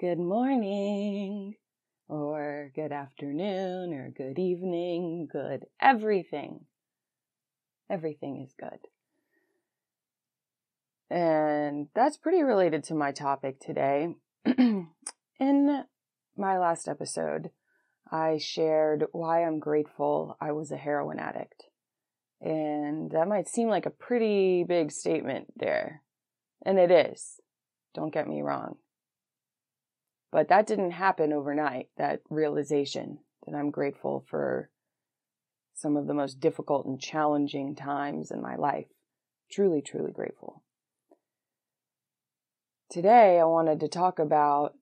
good morning, or good afternoon, or good evening, good everything. Everything is good. And that's pretty related to my topic today. In my last episode, I shared why I'm grateful I was a heroin addict. And that might seem like a pretty big statement there. And it is. Don't get me wrong. But that didn't happen overnight, that realization that I'm grateful for some of the most difficult and challenging times in my life. Truly, truly grateful. Today, I wanted to talk about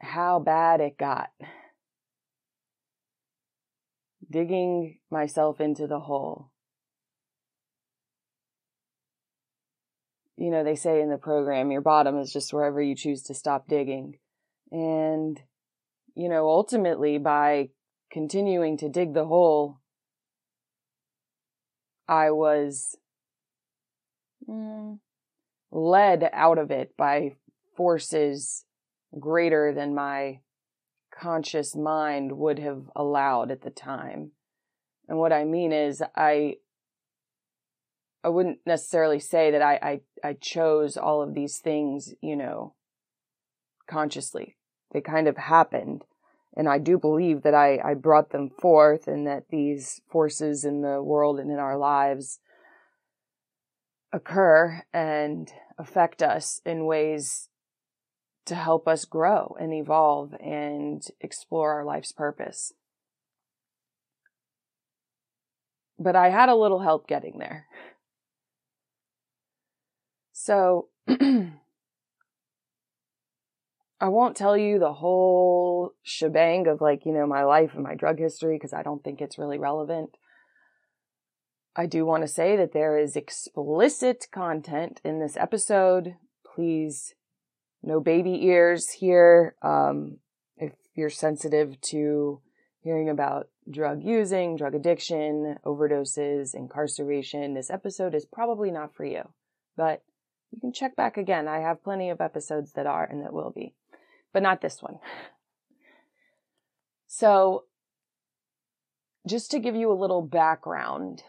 how bad it got. Digging myself into the hole. You know, they say in the program, your bottom is just wherever you choose to stop digging. And, you know, ultimately by continuing to dig the hole, I was mm, led out of it by forces greater than my conscious mind would have allowed at the time. And what I mean is I I wouldn't necessarily say that I, I, I chose all of these things, you know, consciously. They kind of happened. And I do believe that I, I brought them forth and that these forces in the world and in our lives occur and affect us in ways to help us grow and evolve and explore our life's purpose. But I had a little help getting there. So, I won't tell you the whole shebang of like, you know, my life and my drug history because I don't think it's really relevant. I do want to say that there is explicit content in this episode. Please, no baby ears here. Um, if you're sensitive to hearing about drug using, drug addiction, overdoses, incarceration, this episode is probably not for you. But you can check back again. I have plenty of episodes that are and that will be, but not this one. So, just to give you a little background,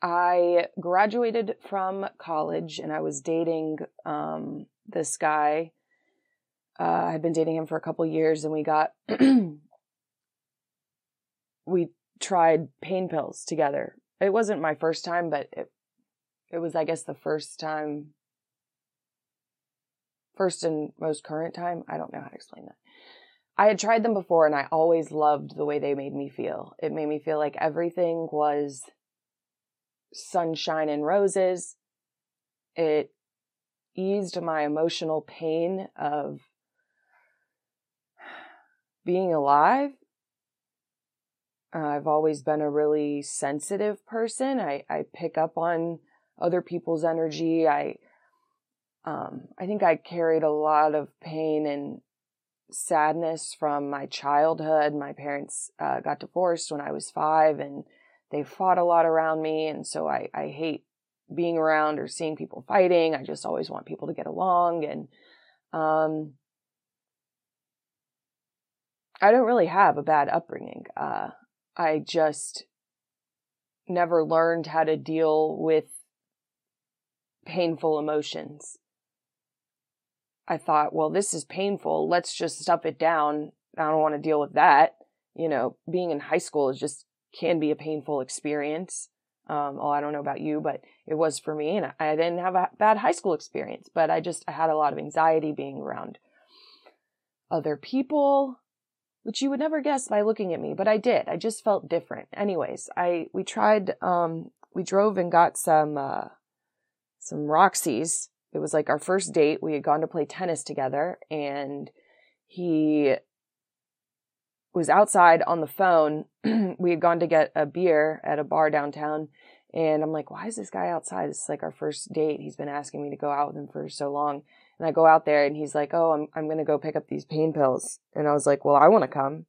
I graduated from college and I was dating um, this guy. Uh, I had been dating him for a couple years and we got, we tried pain pills together. It wasn't my first time, but it, it was, I guess, the first time, first and most current time. I don't know how to explain that. I had tried them before and I always loved the way they made me feel. It made me feel like everything was sunshine and roses. It eased my emotional pain of being alive. I've always been a really sensitive person. I, I pick up on other people's energy. I, um, I think I carried a lot of pain and sadness from my childhood. My parents uh, got divorced when I was five, and they fought a lot around me. And so I, I hate being around or seeing people fighting. I just always want people to get along. And, um, I don't really have a bad upbringing. Uh, I just never learned how to deal with painful emotions. I thought, well, this is painful. Let's just stuff it down. I don't want to deal with that. You know, being in high school is just can be a painful experience. Um, well, I don't know about you, but it was for me. And I didn't have a bad high school experience, but I just, I had a lot of anxiety being around other people, which you would never guess by looking at me, but I did. I just felt different. Anyways, I, we tried, um, we drove and got some, uh, some Roxy's. It was like our first date. We had gone to play tennis together and he was outside on the phone. we had gone to get a beer at a bar downtown. And I'm like, why is this guy outside? This is like our first date. He's been asking me to go out with him for so long. And I go out there and he's like, oh, I'm, I'm going to go pick up these pain pills. And I was like, well, I want to come.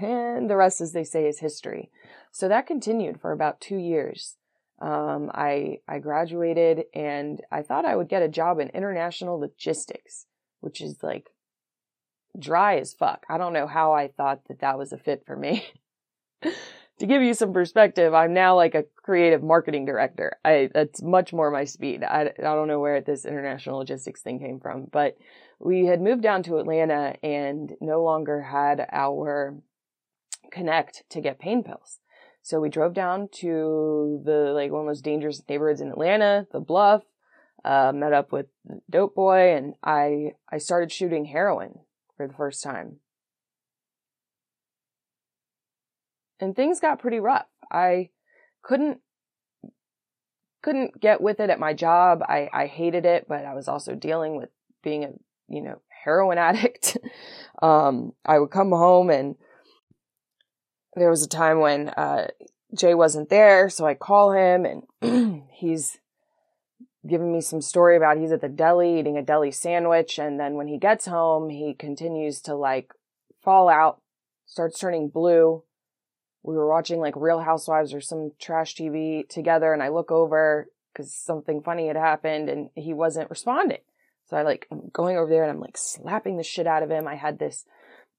And the rest, as they say, is history. So that continued for about two years. Um, I I graduated and I thought I would get a job in international logistics, which is like dry as fuck. I don't know how I thought that that was a fit for me. to give you some perspective, I'm now like a creative marketing director. I that's much more my speed. I, I don't know where this international logistics thing came from, but we had moved down to Atlanta and no longer had our connect to get pain pills. So we drove down to the like one of the most dangerous neighborhoods in Atlanta, the Bluff. Uh, met up with Dope Boy, and I I started shooting heroin for the first time. And things got pretty rough. I couldn't couldn't get with it at my job. I, I hated it, but I was also dealing with being a, you know, heroin addict. um, I would come home and there was a time when, uh, Jay wasn't there. So I call him and he's giving me some story about he's at the deli eating a deli sandwich. And then when he gets home, he continues to like fall out, starts turning blue. We were watching like Real Housewives or some trash TV together. And I look over because something funny had happened and he wasn't responding. So I like, I'm going over there and I'm like slapping the shit out of him. I had this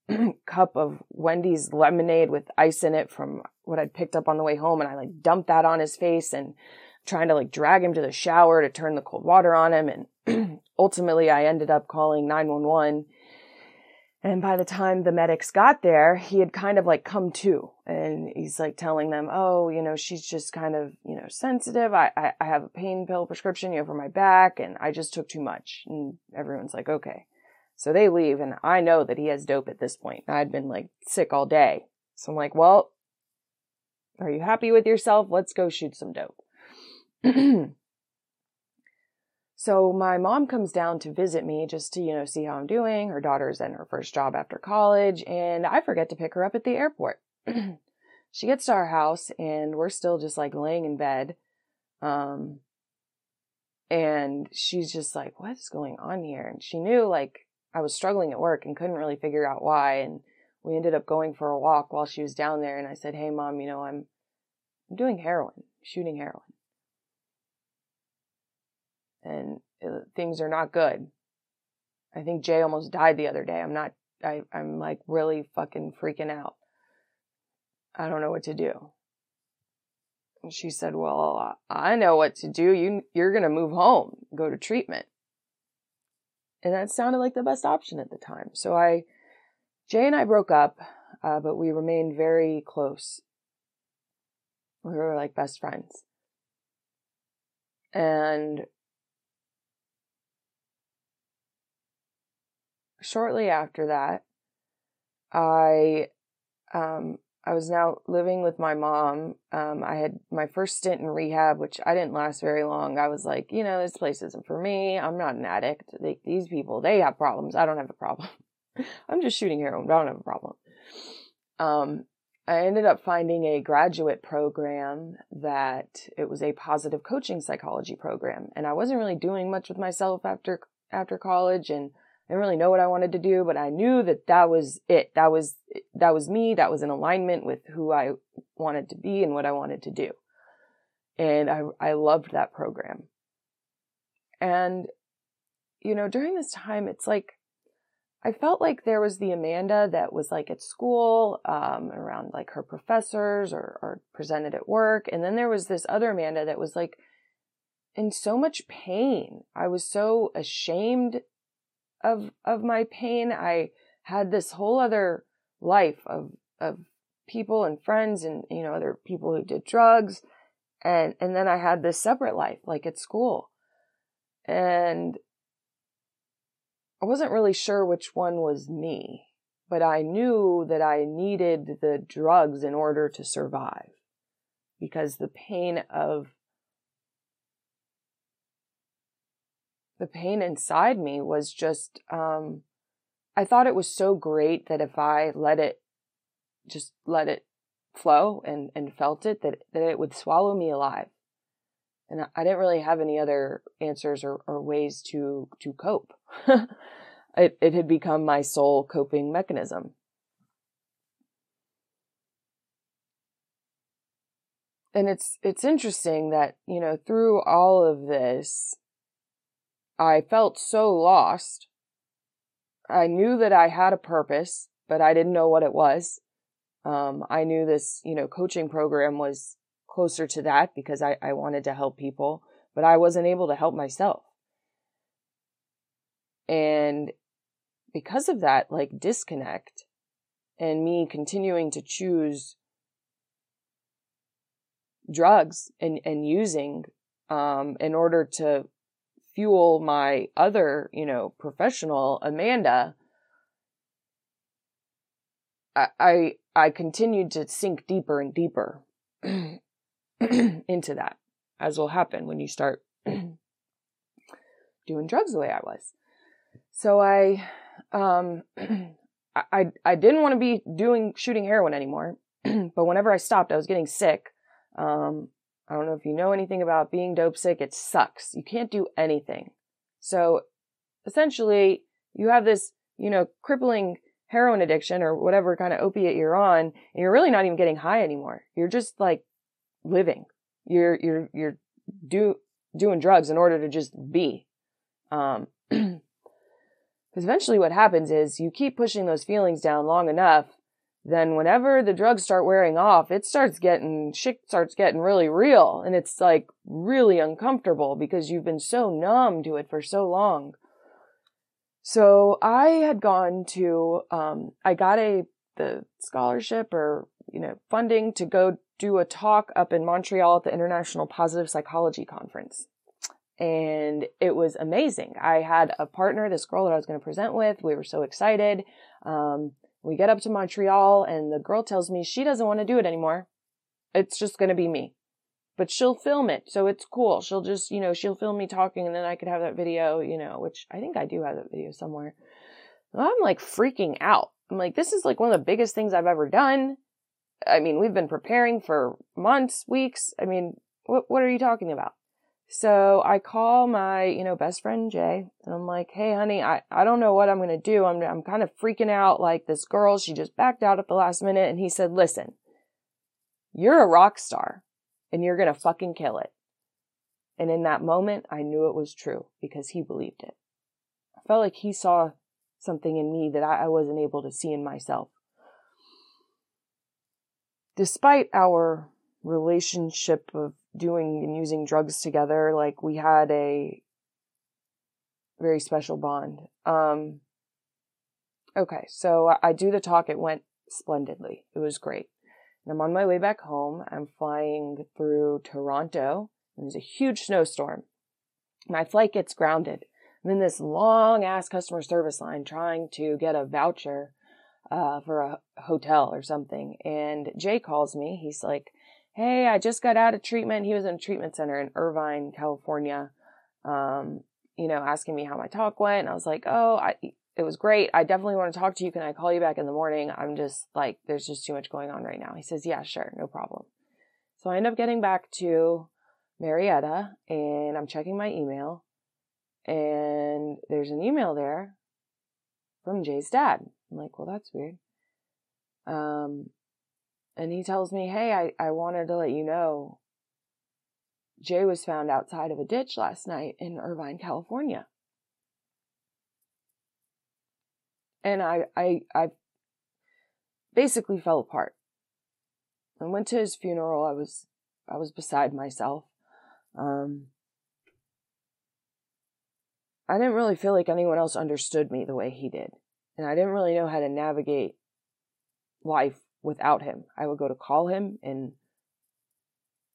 cup of Wendy's lemonade with ice in it from what I'd picked up on the way home. And I like dumped that on his face and trying to like drag him to the shower to turn the cold water on him. And ultimately I ended up calling 911. And by the time the medics got there, he had kind of like come to and he's like telling them, Oh, you know, she's just kind of, you know, sensitive. I, I, I have a pain pill prescription, you know, for my back and I just took too much. And everyone's like, okay. So they leave and I know that he has dope at this point. I'd been like sick all day. So I'm like, well, are you happy with yourself? Let's go shoot some dope. so my mom comes down to visit me just to, you know, see how I'm doing. Her daughter's in her first job after college and I forget to pick her up at the airport. she gets to our house and we're still just like laying in bed. Um, and she's just like, what's going on here? And she knew like I was struggling at work and couldn't really figure out why. And we ended up going for a walk while she was down there. And I said, Hey mom, you know, I'm, I'm doing heroin, shooting heroin and uh, things are not good. I think Jay almost died the other day. I'm not, I, I'm like really fucking freaking out. I don't know what to do. And she said, well, I know what to do. You, you're going to move home, go to treatment. And that sounded like the best option at the time. So I, Jay and I broke up, uh, but we remained very close. We were like best friends. And shortly after that, I um, I was now living with my mom. Um, I had my first stint in rehab, which I didn't last very long. I was like, you know, this place isn't for me. I'm not an addict. They, these people, they have problems. I don't have a problem. I'm just shooting heroin. I don't have a problem. Um, I ended up finding a graduate program that it was a positive coaching psychology program, and I wasn't really doing much with myself after after college, and I didn't really know what I wanted to do, but I knew that that was it. That was, that was me. That was in alignment with who I wanted to be and what I wanted to do. And I, I loved that program. And, you know, during this time, it's like, I felt like there was the Amanda that was like at school, um, around like her professors or, or presented at work. And then there was this other Amanda that was like in so much pain. I was so ashamed of of my pain. I had this whole other life of of people and friends and you know other people who did drugs and and then I had this separate life like at school. And I wasn't really sure which one was me, but I knew that I needed the drugs in order to survive because the pain of the pain inside me was just, um, I thought it was so great that if I let it, just let it flow and, and felt it, that, that it would swallow me alive. And I didn't really have any other answers or, or ways to, to cope. it, it had become my sole coping mechanism. and it's it's interesting that, you know, through all of this I felt so lost. I knew that I had a purpose, but I didn't know what it was. Um, I knew this, you know, coaching program was closer to that because I, I wanted to help people, but I wasn't able to help myself. And because of that, like disconnect and me continuing to choose drugs and, and using, um, in order to fuel my other, you know, professional Amanda, I, I, continued to sink deeper and deeper into that, as will happen when you start doing drugs the way I was. So I, um, I, I didn't want to be doing shooting heroin anymore, but whenever I stopped, I was getting sick. Um, I don't know if you know anything about being dope sick. It sucks. You can't do anything. So essentially, you have this, you know, crippling heroin addiction or whatever kind of opiate you're on, and you're really not even getting high anymore. You're just like living. You're you're you're do doing drugs in order to just be. Um, because eventually, what happens is you keep pushing those feelings down long enough. Then, whenever the drugs start wearing off, it starts getting shit starts getting really real, and it's like really uncomfortable because you've been so numb to it for so long. So I had gone to, um, I got a the scholarship or you know funding to go do a talk up in Montreal at the International Positive Psychology Conference. And it was amazing. I had a partner, this girl that I was going to present with. We were so excited. Um, we get up to Montreal and the girl tells me she doesn't want to do it anymore. It's just going to be me. But she'll film it, so it's cool. She'll just, you know, she'll film me talking and then I could have that video, you know, which I think I do have that video somewhere. I'm like freaking out. I'm like, this is like one of the biggest things I've ever done. I mean, we've been preparing for months, weeks. I mean, what, what are you talking about? So I call my, you know, best friend Jay and I'm like, Hey, honey, I, I don't know what I'm going to do. I'm, I'm kind of freaking out. Like this girl, she just backed out at the last minute. And he said, listen, you're a rock star and you're going to fucking kill it. And in that moment, I knew it was true because he believed it. I felt like he saw something in me that I, I wasn't able to see in myself despite our relationship of doing and using drugs together, like we had a very special bond. Um, okay, so I, do the talk. It went splendidly. It was great. And I'm on my way back home. I'm flying through Toronto. And there's a huge snowstorm. My flight gets grounded. I'm in this long ass customer service line trying to get a voucher uh, for a hotel or something. And Jay calls me. He's like, Hey, I just got out of treatment. He was in a treatment center in Irvine, California. Um, you know, asking me how my talk went. And I was like, Oh, I, it was great. I definitely want to talk to you. Can I call you back in the morning? I'm just like, there's just too much going on right now. He says, Yeah, sure, no problem. So I end up getting back to Marietta and I'm checking my email and there's an email there from Jay's dad. I'm like, well, that's weird. Um, and he tells me, hey, I, I wanted to let you know Jay was found outside of a ditch last night in Irvine, California. And I, I, I basically fell apart. I went to his funeral. I was, I was beside myself. Um, I didn't really feel like anyone else understood me the way he did and I didn't really know how to navigate life without him. I would go to call him and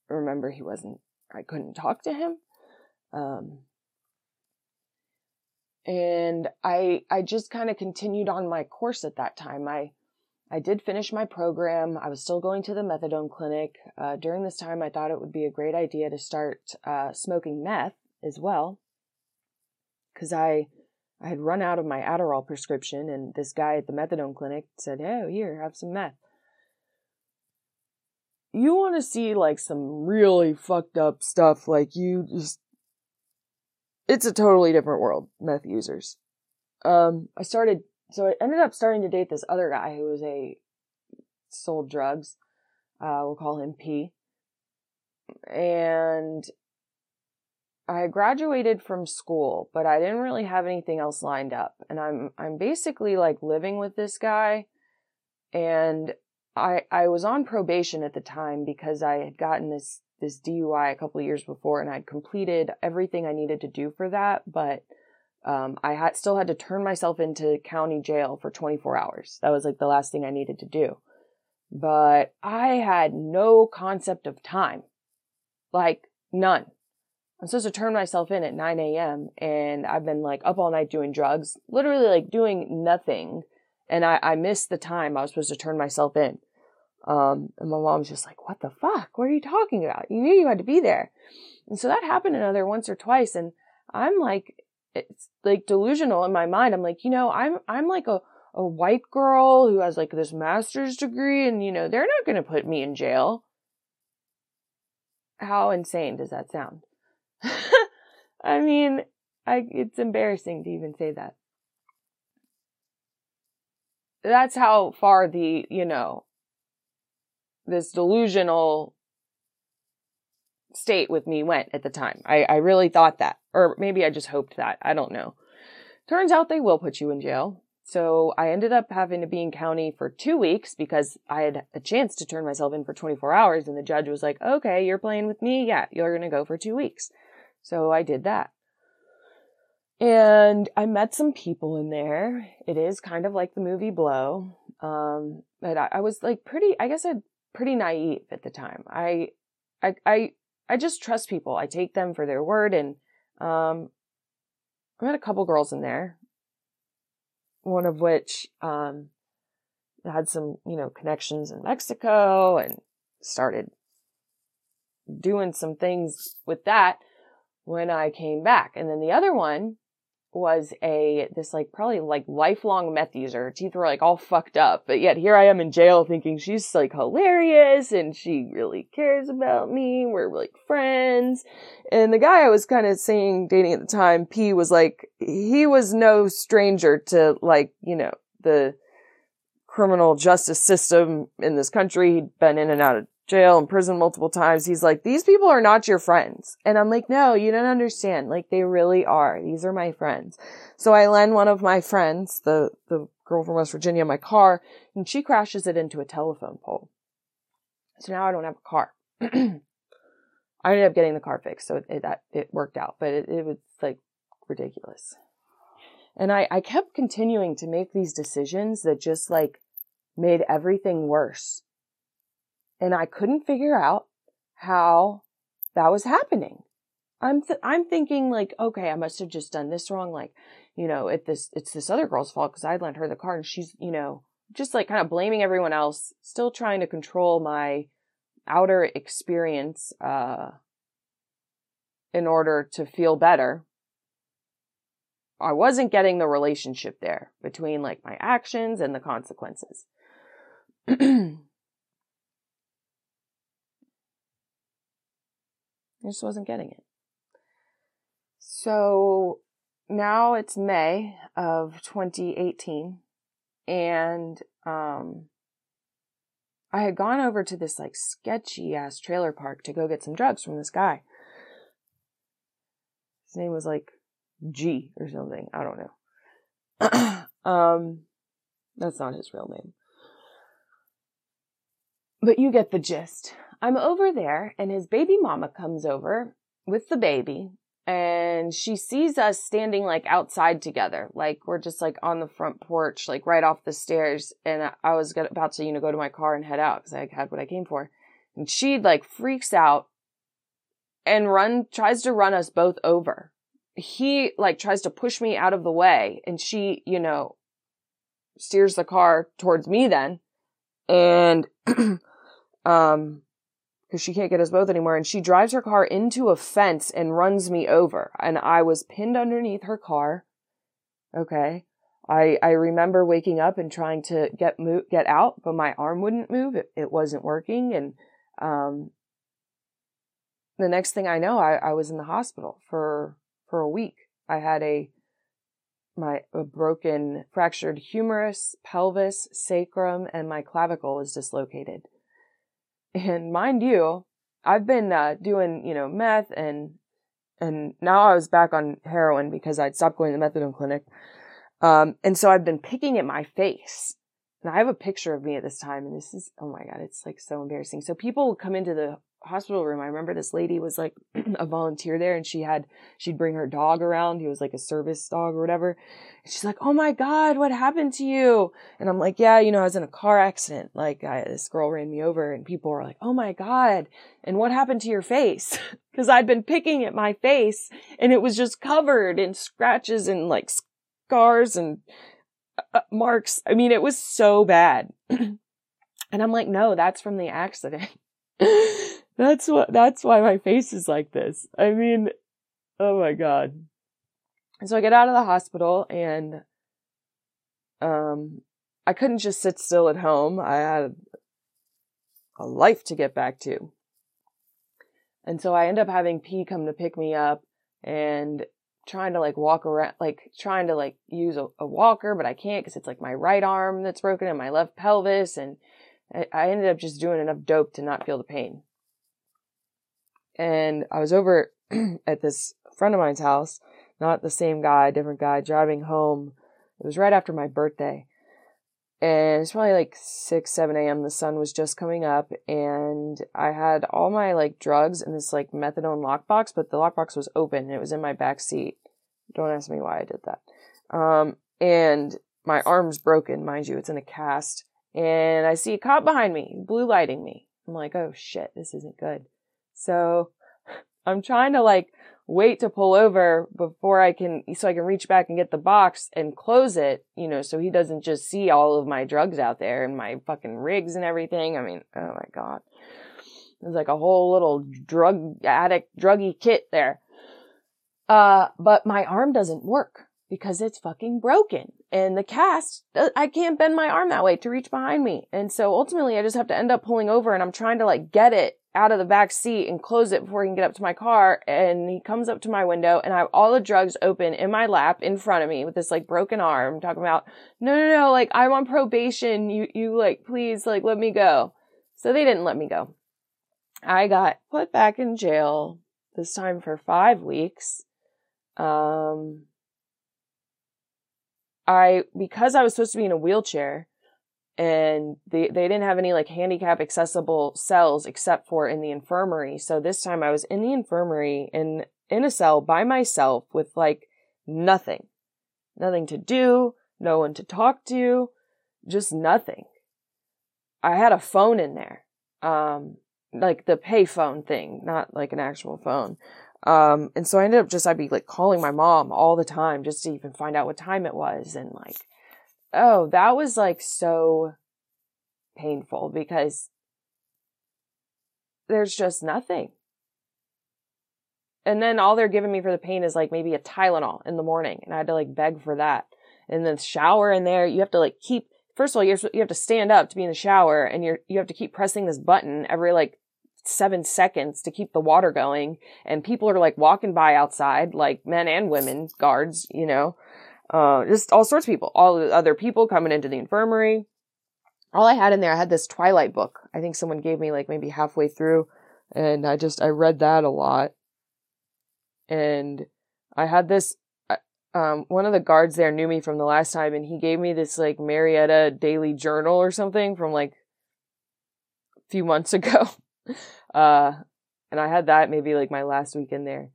remember he wasn't, I couldn't talk to him. Um, and I, I just kind of continued on my course at that time. I, I did finish my program. I was still going to the methadone clinic. Uh, during this time, I thought it would be a great idea to start uh, smoking meth as well. Because I I had run out of my Adderall prescription, and this guy at the methadone clinic said, "Oh, here, have some meth." You want to see like some really fucked up stuff, like you just. It's a totally different world, meth users. Um, I started, so I ended up starting to date this other guy who was a sold drugs. Uh, we'll call him P. and I graduated from school, but I didn't really have anything else lined up. And I'm I'm basically like living with this guy and I I was on probation at the time because I had gotten this this DUI a couple years before and I'd completed everything I needed to do for that, but um, I had still had to turn myself into county jail for 24 hours. That was like the last thing I needed to do. But I had no concept of time. Like none. I'm supposed to turn myself in at 9 a.m. and I've been like up all night doing drugs, literally like doing nothing. And I, I missed the time I was supposed to turn myself in. Um, and my mom's just like, what the fuck? What are you talking about? You knew you had to be there. And so that happened another once or twice. And I'm like, it's like delusional in my mind. I'm like, you know, I'm, I'm like a, a white girl who has like this master's degree and, you know, they're not going to put me in jail. How insane does that sound? I mean, I, it's embarrassing to even say that. That's how far the, you know, this delusional state with me went at the time. I, I really thought that. Or maybe I just hoped that. I don't know. Turns out they will put you in jail. So I ended up having to be in county for two weeks because I had a chance to turn myself in for 24 hours and the judge was like, okay, you're playing with me. Yeah, you're going to go for two weeks. So I did that. And I met some people in there. It is kind of like the movie Blow. Um, but I, I was like pretty, I guess I'm pretty naive at the time. I, I, I, I just trust people. I take them for their word. And, um, I met a couple girls in there. One of which, um, had some, you know, connections in Mexico and started doing some things with that when I came back. And then the other one was a, this like probably like lifelong meth user. Her teeth were like all fucked up, but yet here I am in jail thinking she's like hilarious and she really cares about me. We're like friends. And the guy I was kind of seeing dating at the time, P was like, he was no stranger to like, you know, the criminal justice system in this country. He'd been in and out of jail and prison multiple times. He's like, these people are not your friends. And I'm like, no, you don't understand. Like they really are. These are my friends. So I lend one of my friends, the, the girl from West Virginia, my car and she crashes it into a telephone pole. So now I don't have a car. I ended up getting the car fixed. So it, it that, it worked out, but it, it was like ridiculous. And I, I kept continuing to make these decisions that just like made everything worse and I couldn't figure out how that was happening. I'm th- I'm thinking like, okay, I must have just done this wrong. Like, you know, it this it's this other girl's fault because I lent her the car and she's, you know, just like kind of blaming everyone else, still trying to control my outer experience uh in order to feel better. I wasn't getting the relationship there between like my actions and the consequences. I just wasn't getting it. So now it's May of 2018 and um I had gone over to this like sketchy ass trailer park to go get some drugs from this guy. His name was like G or something. I don't know. um that's not his real name. But you get the gist. I'm over there and his baby mama comes over with the baby and she sees us standing like outside together. Like we're just like on the front porch, like right off the stairs. And I was about to, you know, go to my car and head out because I had what I came for. And she like freaks out and run, tries to run us both over. He like tries to push me out of the way and she, you know, steers the car towards me then. And, um, because she can't get us both anymore. And she drives her car into a fence and runs me over. And I was pinned underneath her car. Okay. I, I remember waking up and trying to get move, get out, but my arm wouldn't move. It, it wasn't working. And, um, the next thing I know, I, I was in the hospital for, for a week. I had a, my, a broken fractured humerus, pelvis, sacrum, and my clavicle was dislocated. And mind you, I've been uh, doing, you know, meth and and now I was back on heroin because I'd stopped going to the methadone clinic. Um, and so I've been picking at my face. And I have a picture of me at this time, and this is, oh my God, it's like so embarrassing. So people come into the hospital room. I remember this lady was like a volunteer there and she had, she'd bring her dog around. He was like a service dog or whatever. And she's like, Oh my God, what happened to you? And I'm like, yeah, you know, I was in a car accident. Like I, this girl ran me over and people were like, Oh my God. And what happened to your face? Cause I'd been picking at my face and it was just covered in scratches and like scars and uh, marks. I mean, it was so bad. and I'm like, no, that's from the accident. That's what, that's why my face is like this. I mean, oh my God. So I get out of the hospital and, um, I couldn't just sit still at home. I had a life to get back to. And so I end up having P come to pick me up and trying to like walk around, like trying to like use a, a walker, but I can't because it's like my right arm that's broken and my left pelvis. And I, I ended up just doing enough dope to not feel the pain and I was over at this friend of mine's house, not the same guy, different guy, driving home. It was right after my birthday. And it's probably like 6, 7 a.m. The sun was just coming up, and I had all my like drugs in this like methadone lockbox, but the lockbox was open and it was in my back seat. Don't ask me why I did that. Um, and my arm's broken, mind you, it's in a cast. And I see a cop behind me, blue lighting me. I'm like, oh shit, this isn't good. So I'm trying to like wait to pull over before I can, so I can reach back and get the box and close it, you know, so he doesn't just see all of my drugs out there and my fucking rigs and everything. I mean, oh my God. There's like a whole little drug addict, druggy kit there. Uh, but my arm doesn't work because it's fucking broken. And the cast, uh, I can't bend my arm that way to reach behind me. And so ultimately I just have to end up pulling over and I'm trying to like get it out of the back seat and close it before he can get up to my car. And he comes up to my window and I have all the drugs open in my lap in front of me with this like broken arm talking about, no, no, no, like I'm on probation. You, you like, please, like, let me go. So they didn't let me go. I got put back in jail this time for five weeks. Um, I, because I was supposed to be in a wheelchair, and they, they didn't have any like handicap accessible cells except for in the infirmary. So this time I was in the infirmary in, in a cell by myself with like nothing, nothing to do, no one to talk to, just nothing. I had a phone in there, um, like the pay phone thing, not like an actual phone. Um, and so I ended up just, I'd be like calling my mom all the time just to even find out what time it was and like, oh, that was like so painful because there's just nothing. And then all they're giving me for the pain is like maybe a Tylenol in the morning. And I had to like beg for that. And then shower in there, you have to like keep, first of all, you have, you have to stand up to be in the shower and you're, you have to keep pressing this button every like seven seconds to keep the water going. And people are like walking by outside, like men and women, guards, you know uh, just all sorts of people, all the other people coming into the infirmary. All I had in there, I had this Twilight book. I think someone gave me like maybe halfway through, and I just I read that a lot. And I had this. Um, one of the guards there knew me from the last time, and he gave me this like Marietta Daily Journal or something from like a few months ago. uh, and I had that maybe like my last week in there.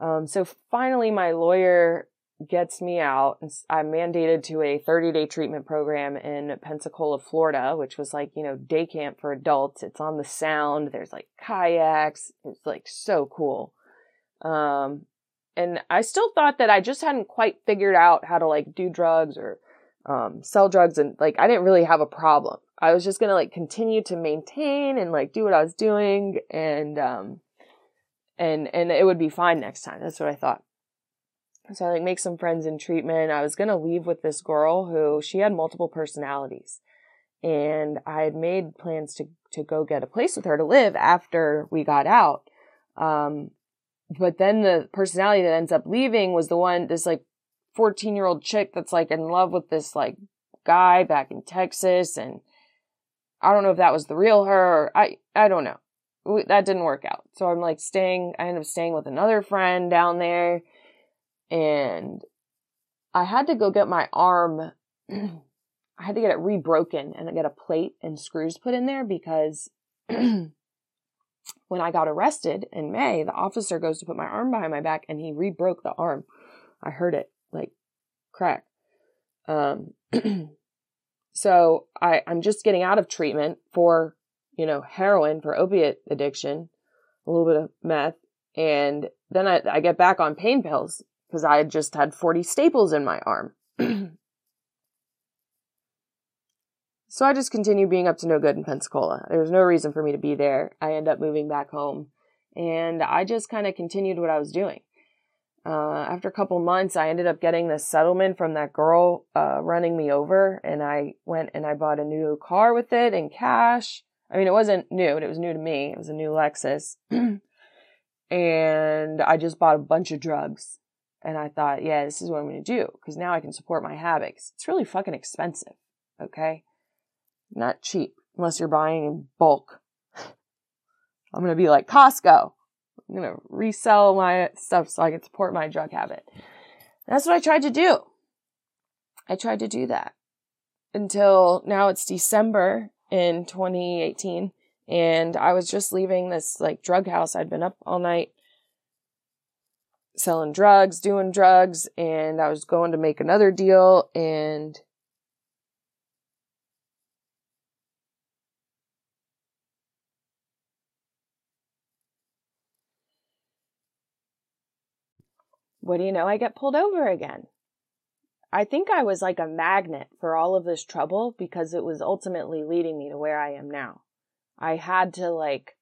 Um, so finally, my lawyer gets me out. And I'm mandated to a 30 day treatment program in Pensacola, Florida, which was like, you know, day camp for adults. It's on the sound. There's like kayaks. It's like so cool. Um, and I still thought that I just hadn't quite figured out how to like do drugs or, um, sell drugs. And like, I didn't really have a problem. I was just going to like continue to maintain and like do what I was doing. And, um, and, and it would be fine next time. That's what I thought. So I like make some friends in treatment. I was gonna leave with this girl who she had multiple personalities. And I had made plans to, to go get a place with her to live after we got out. Um, but then the personality that ends up leaving was the one, this like 14 year old chick that's like in love with this like guy back in Texas. And I don't know if that was the real her or I, I don't know. that didn't work out. So I'm like staying, I end up staying with another friend down there and I had to go get my arm, I had to get it rebroken and get a plate and screws put in there because when I got arrested in May, the officer goes to put my arm behind my back and he rebroke the arm. I heard it like crack. Um, so I, I'm just getting out of treatment for you know, heroin for opiate addiction, a little bit of meth, and then I, I get back on pain pills because I had just had 40 staples in my arm. so I just continue being up to no good in Pensacola. There was no reason for me to be there. I end up moving back home, and I just kind of continued what I was doing. Uh, after a couple months, I ended up getting this settlement from that girl uh, running me over, and I went and I bought a new car with it in cash. I mean, it wasn't new. It was new to me. It was a new Lexus. and I just bought a bunch of drugs. And I thought, yeah, this is what I'm going to do because now I can support my habits. It's really fucking expensive. Okay. Not cheap unless you're buying in bulk. I'm going to be like Costco. I'm going to resell my stuff so I can support my drug habit. That's what I tried to do. I tried to do that until now it's December in 2018 and I was just leaving this like drug house. I'd been up all night selling drugs, doing drugs, and I was going to make another deal and what do you know? I get pulled over again. I think I was like a magnet for all of this trouble because it was ultimately leading me to where I am now. I had to like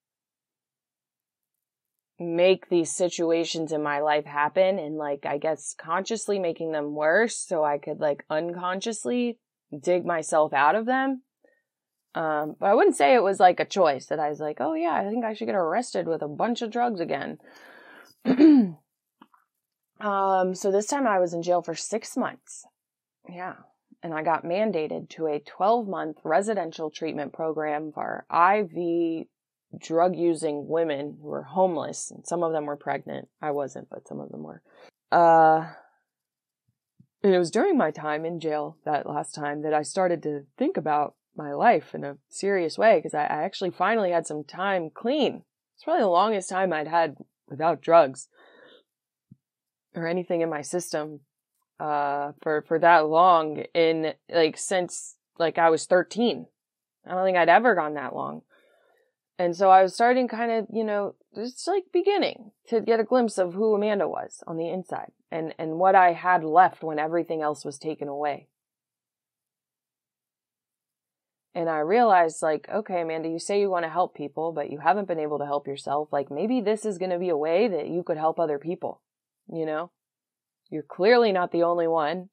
make these situations in my life happen and like I guess consciously making them worse so I could like unconsciously dig myself out of them. Um, but I wouldn't say it was like a choice that I was like, oh yeah, I think I should get arrested with a bunch of drugs again. Um, so this time I was in jail for six months. Yeah. And I got mandated to a 12 month residential treatment program for IV drug using women who were homeless. And some of them were pregnant. I wasn't, but some of them were. Uh, and it was during my time in jail that last time that I started to think about my life in a serious way because I, I actually finally had some time clean. It's probably the longest time I'd had without drugs or anything in my system uh for for that long in like since like I was 13. I don't think I'd ever gone that long. And so I was starting kind of, you know, just like beginning to get a glimpse of who Amanda was on the inside and and what I had left when everything else was taken away. And I realized, like, okay, Amanda, you say you want to help people, but you haven't been able to help yourself. Like, maybe this is going to be a way that you could help other people you know? You're clearly not the only one.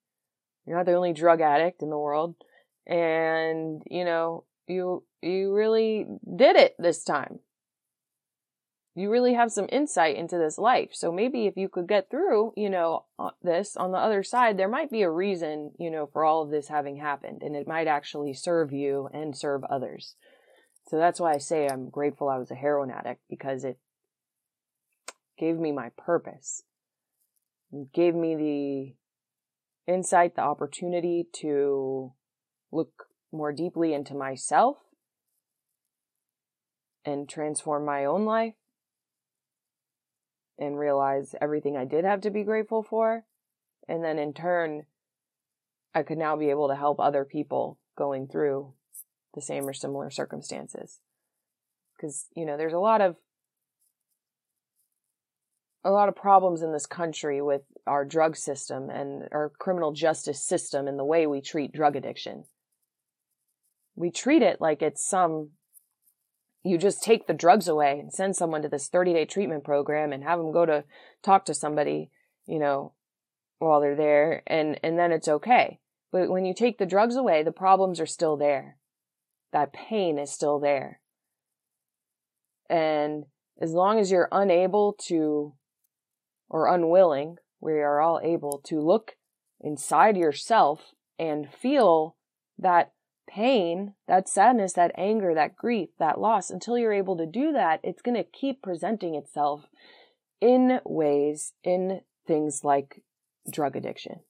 You're not the only drug addict in the world. And, you know, you, you really did it this time. You really have some insight into this life. So maybe if you could get through, you know, uh, this on the other side, there might be a reason, you know, for all of this having happened and it might actually serve you and serve others. So that's why I say I'm grateful I was a heroin addict because it gave me my purpose gave me the insight, the opportunity to look more deeply into myself and transform my own life and realize everything I did have to be grateful for. And then in turn, I could now be able to help other people going through the same or similar circumstances. Because, you know, there's a lot of a lot of problems in this country with our drug system and our criminal justice system and the way we treat drug addiction. We treat it like it's some, you just take the drugs away and send someone to this 30 day treatment program and have them go to talk to somebody, you know, while they're there and, and then it's okay. But when you take the drugs away, the problems are still there. That pain is still there. And as long as you're unable to or unwilling, we are all able to look inside yourself and feel that pain, that sadness, that anger, that grief, that loss, until you're able to do that, it's going to keep presenting itself in ways, in things like drug addiction.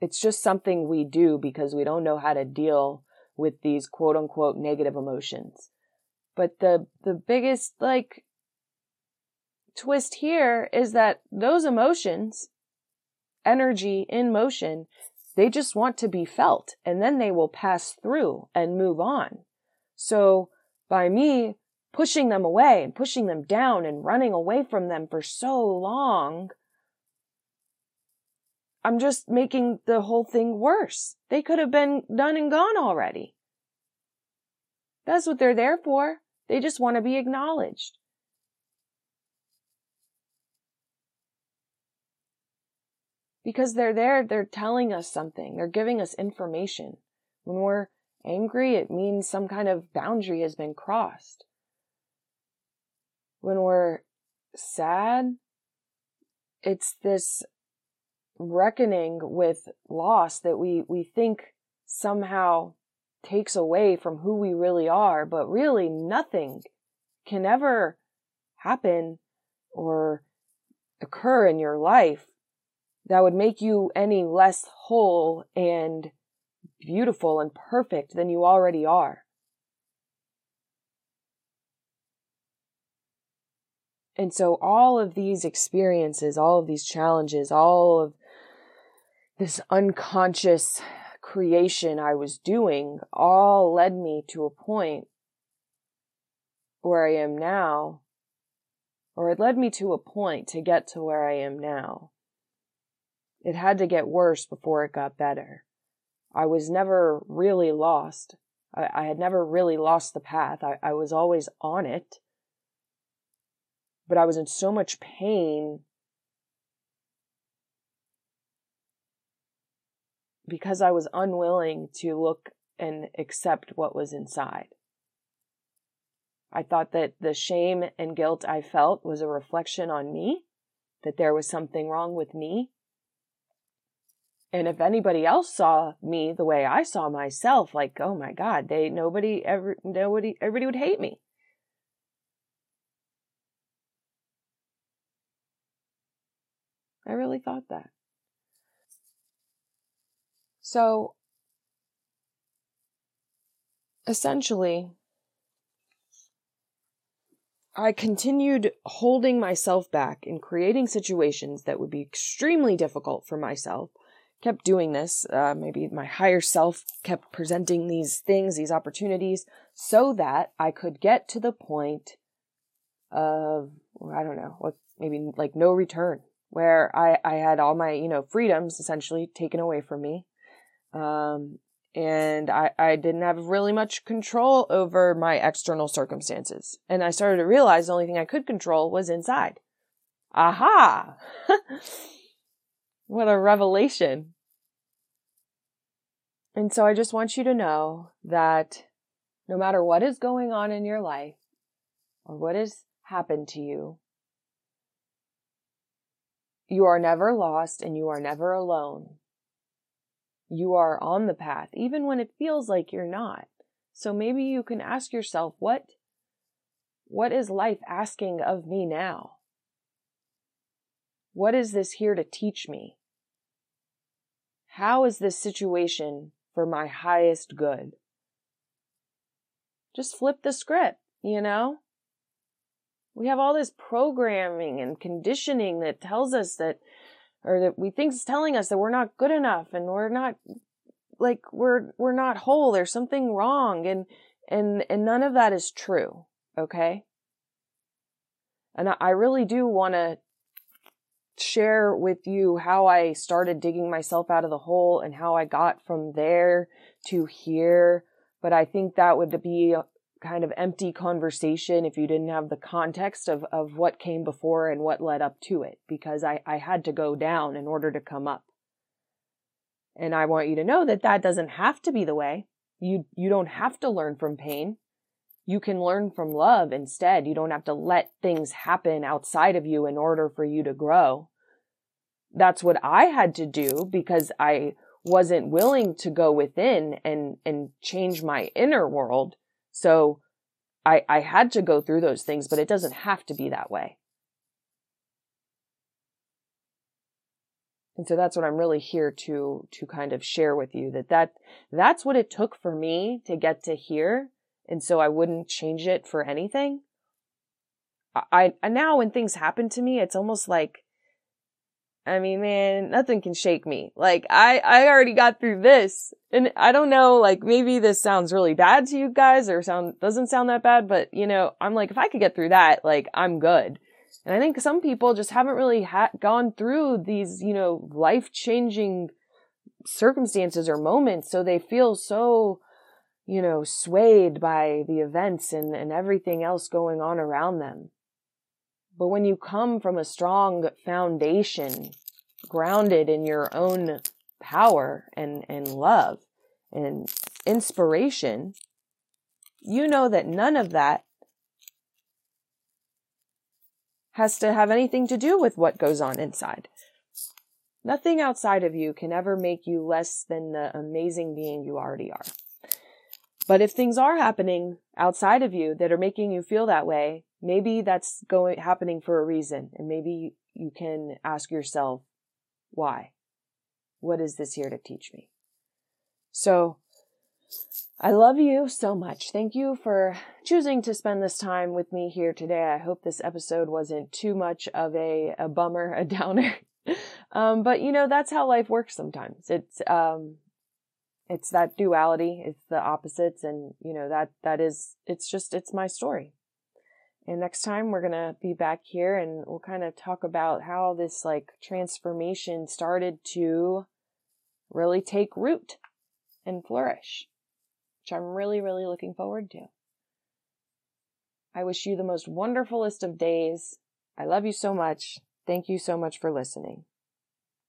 It's just something we do because we don't know how to deal with these quote unquote negative emotions. But the, the biggest like twist here is that those emotions, energy in motion, they just want to be felt and then they will pass through and move on. So by me pushing them away and pushing them down and running away from them for so long, I'm just making the whole thing worse. They could have been done and gone already. That's what they're there for. They just want to be acknowledged. Because they're there, they're telling us something, they're giving us information. When we're angry, it means some kind of boundary has been crossed. When we're sad, it's this reckoning with loss that we, we think somehow takes away from who we really are, but really nothing can ever happen or occur in your life that would make you any less whole and beautiful and perfect than you already are. And so all of these experiences, all of these challenges, all of this unconscious creation I was doing all led me to a point where I am now, or it led me to a point to get to where I am now. It had to get worse before it got better. I was never really lost. I, I had never really lost the path. I, I was always on it. But I was in so much pain because I was unwilling to look and accept what was inside. I thought that the shame and guilt I felt was a reflection on me, that there was something wrong with me, and if anybody else saw me the way I saw myself, like, oh my God, they, nobody ever, nobody, everybody would hate me. I really thought that. So, essentially, I continued holding myself back and creating situations that would be extremely difficult for myself kept doing this. Uh, maybe my higher self kept presenting these things, these opportunities, so that I could get to the point of, I don't know, what, maybe like no return, where I, I had all my, you know, freedoms essentially taken away from me. Um, and I, I didn't have really much control over my external circumstances. And I started to realize the only thing I could control was inside. Aha! What a revelation. And so I just want you to know that no matter what is going on in your life or what has happened to you, you are never lost and you are never alone. You are on the path, even when it feels like you're not. So maybe you can ask yourself, what, what is life asking of me now? What is this here to teach me? How is this situation for my highest good? Just flip the script, you know? We have all this programming and conditioning that tells us that, or that we think is telling us that we're not good enough and we're not, like, we're, we're not whole. There's something wrong. And, and, and none of that is true. Okay. And I really do want to share with you how I started digging myself out of the hole and how I got from there to here. But I think that would be a kind of empty conversation if you didn't have the context of, of what came before and what led up to it, because I, I had to go down in order to come up. And I want you to know that that doesn't have to be the way. You, you don't have to learn from pain. You can learn from love instead. You don't have to let things happen outside of you in order for you to grow. That's what I had to do because I wasn't willing to go within and and change my inner world. So I I had to go through those things, but it doesn't have to be that way. And so that's what I'm really here to to kind of share with you that that that's what it took for me to get to here and so I wouldn't change it for anything. I, I now when things happen to me, it's almost like I mean, man, nothing can shake me. Like I, I already got through this and I don't know, like maybe this sounds really bad to you guys or sound, doesn't sound that bad, but you know, I'm like, if I could get through that, like I'm good. And I think some people just haven't really ha- gone through these, you know, life changing circumstances or moments. So they feel so, you know, swayed by the events and, and everything else going on around them. But when you come from a strong foundation, grounded in your own power and, and love and inspiration, you know that none of that has to have anything to do with what goes on inside. Nothing outside of you can ever make you less than the amazing being you already are. But if things are happening outside of you that are making you feel that way, maybe that's going happening for a reason and maybe you can ask yourself why. What is this here to teach me? So i love you so much. Thank you for choosing to spend this time with me here today. I hope this episode wasn't too much of a, a bummer a downer. Um, but you know that's how life works sometimes. It's um, it's that duality it's the opposites and you know that that is it's just it's my story and next time we're to be back here and we'll kind of talk about how this like transformation started to really take root and flourish, which I'm really, really looking forward to. I wish you the most wonderfulest of days. I love you so much. Thank you so much for listening.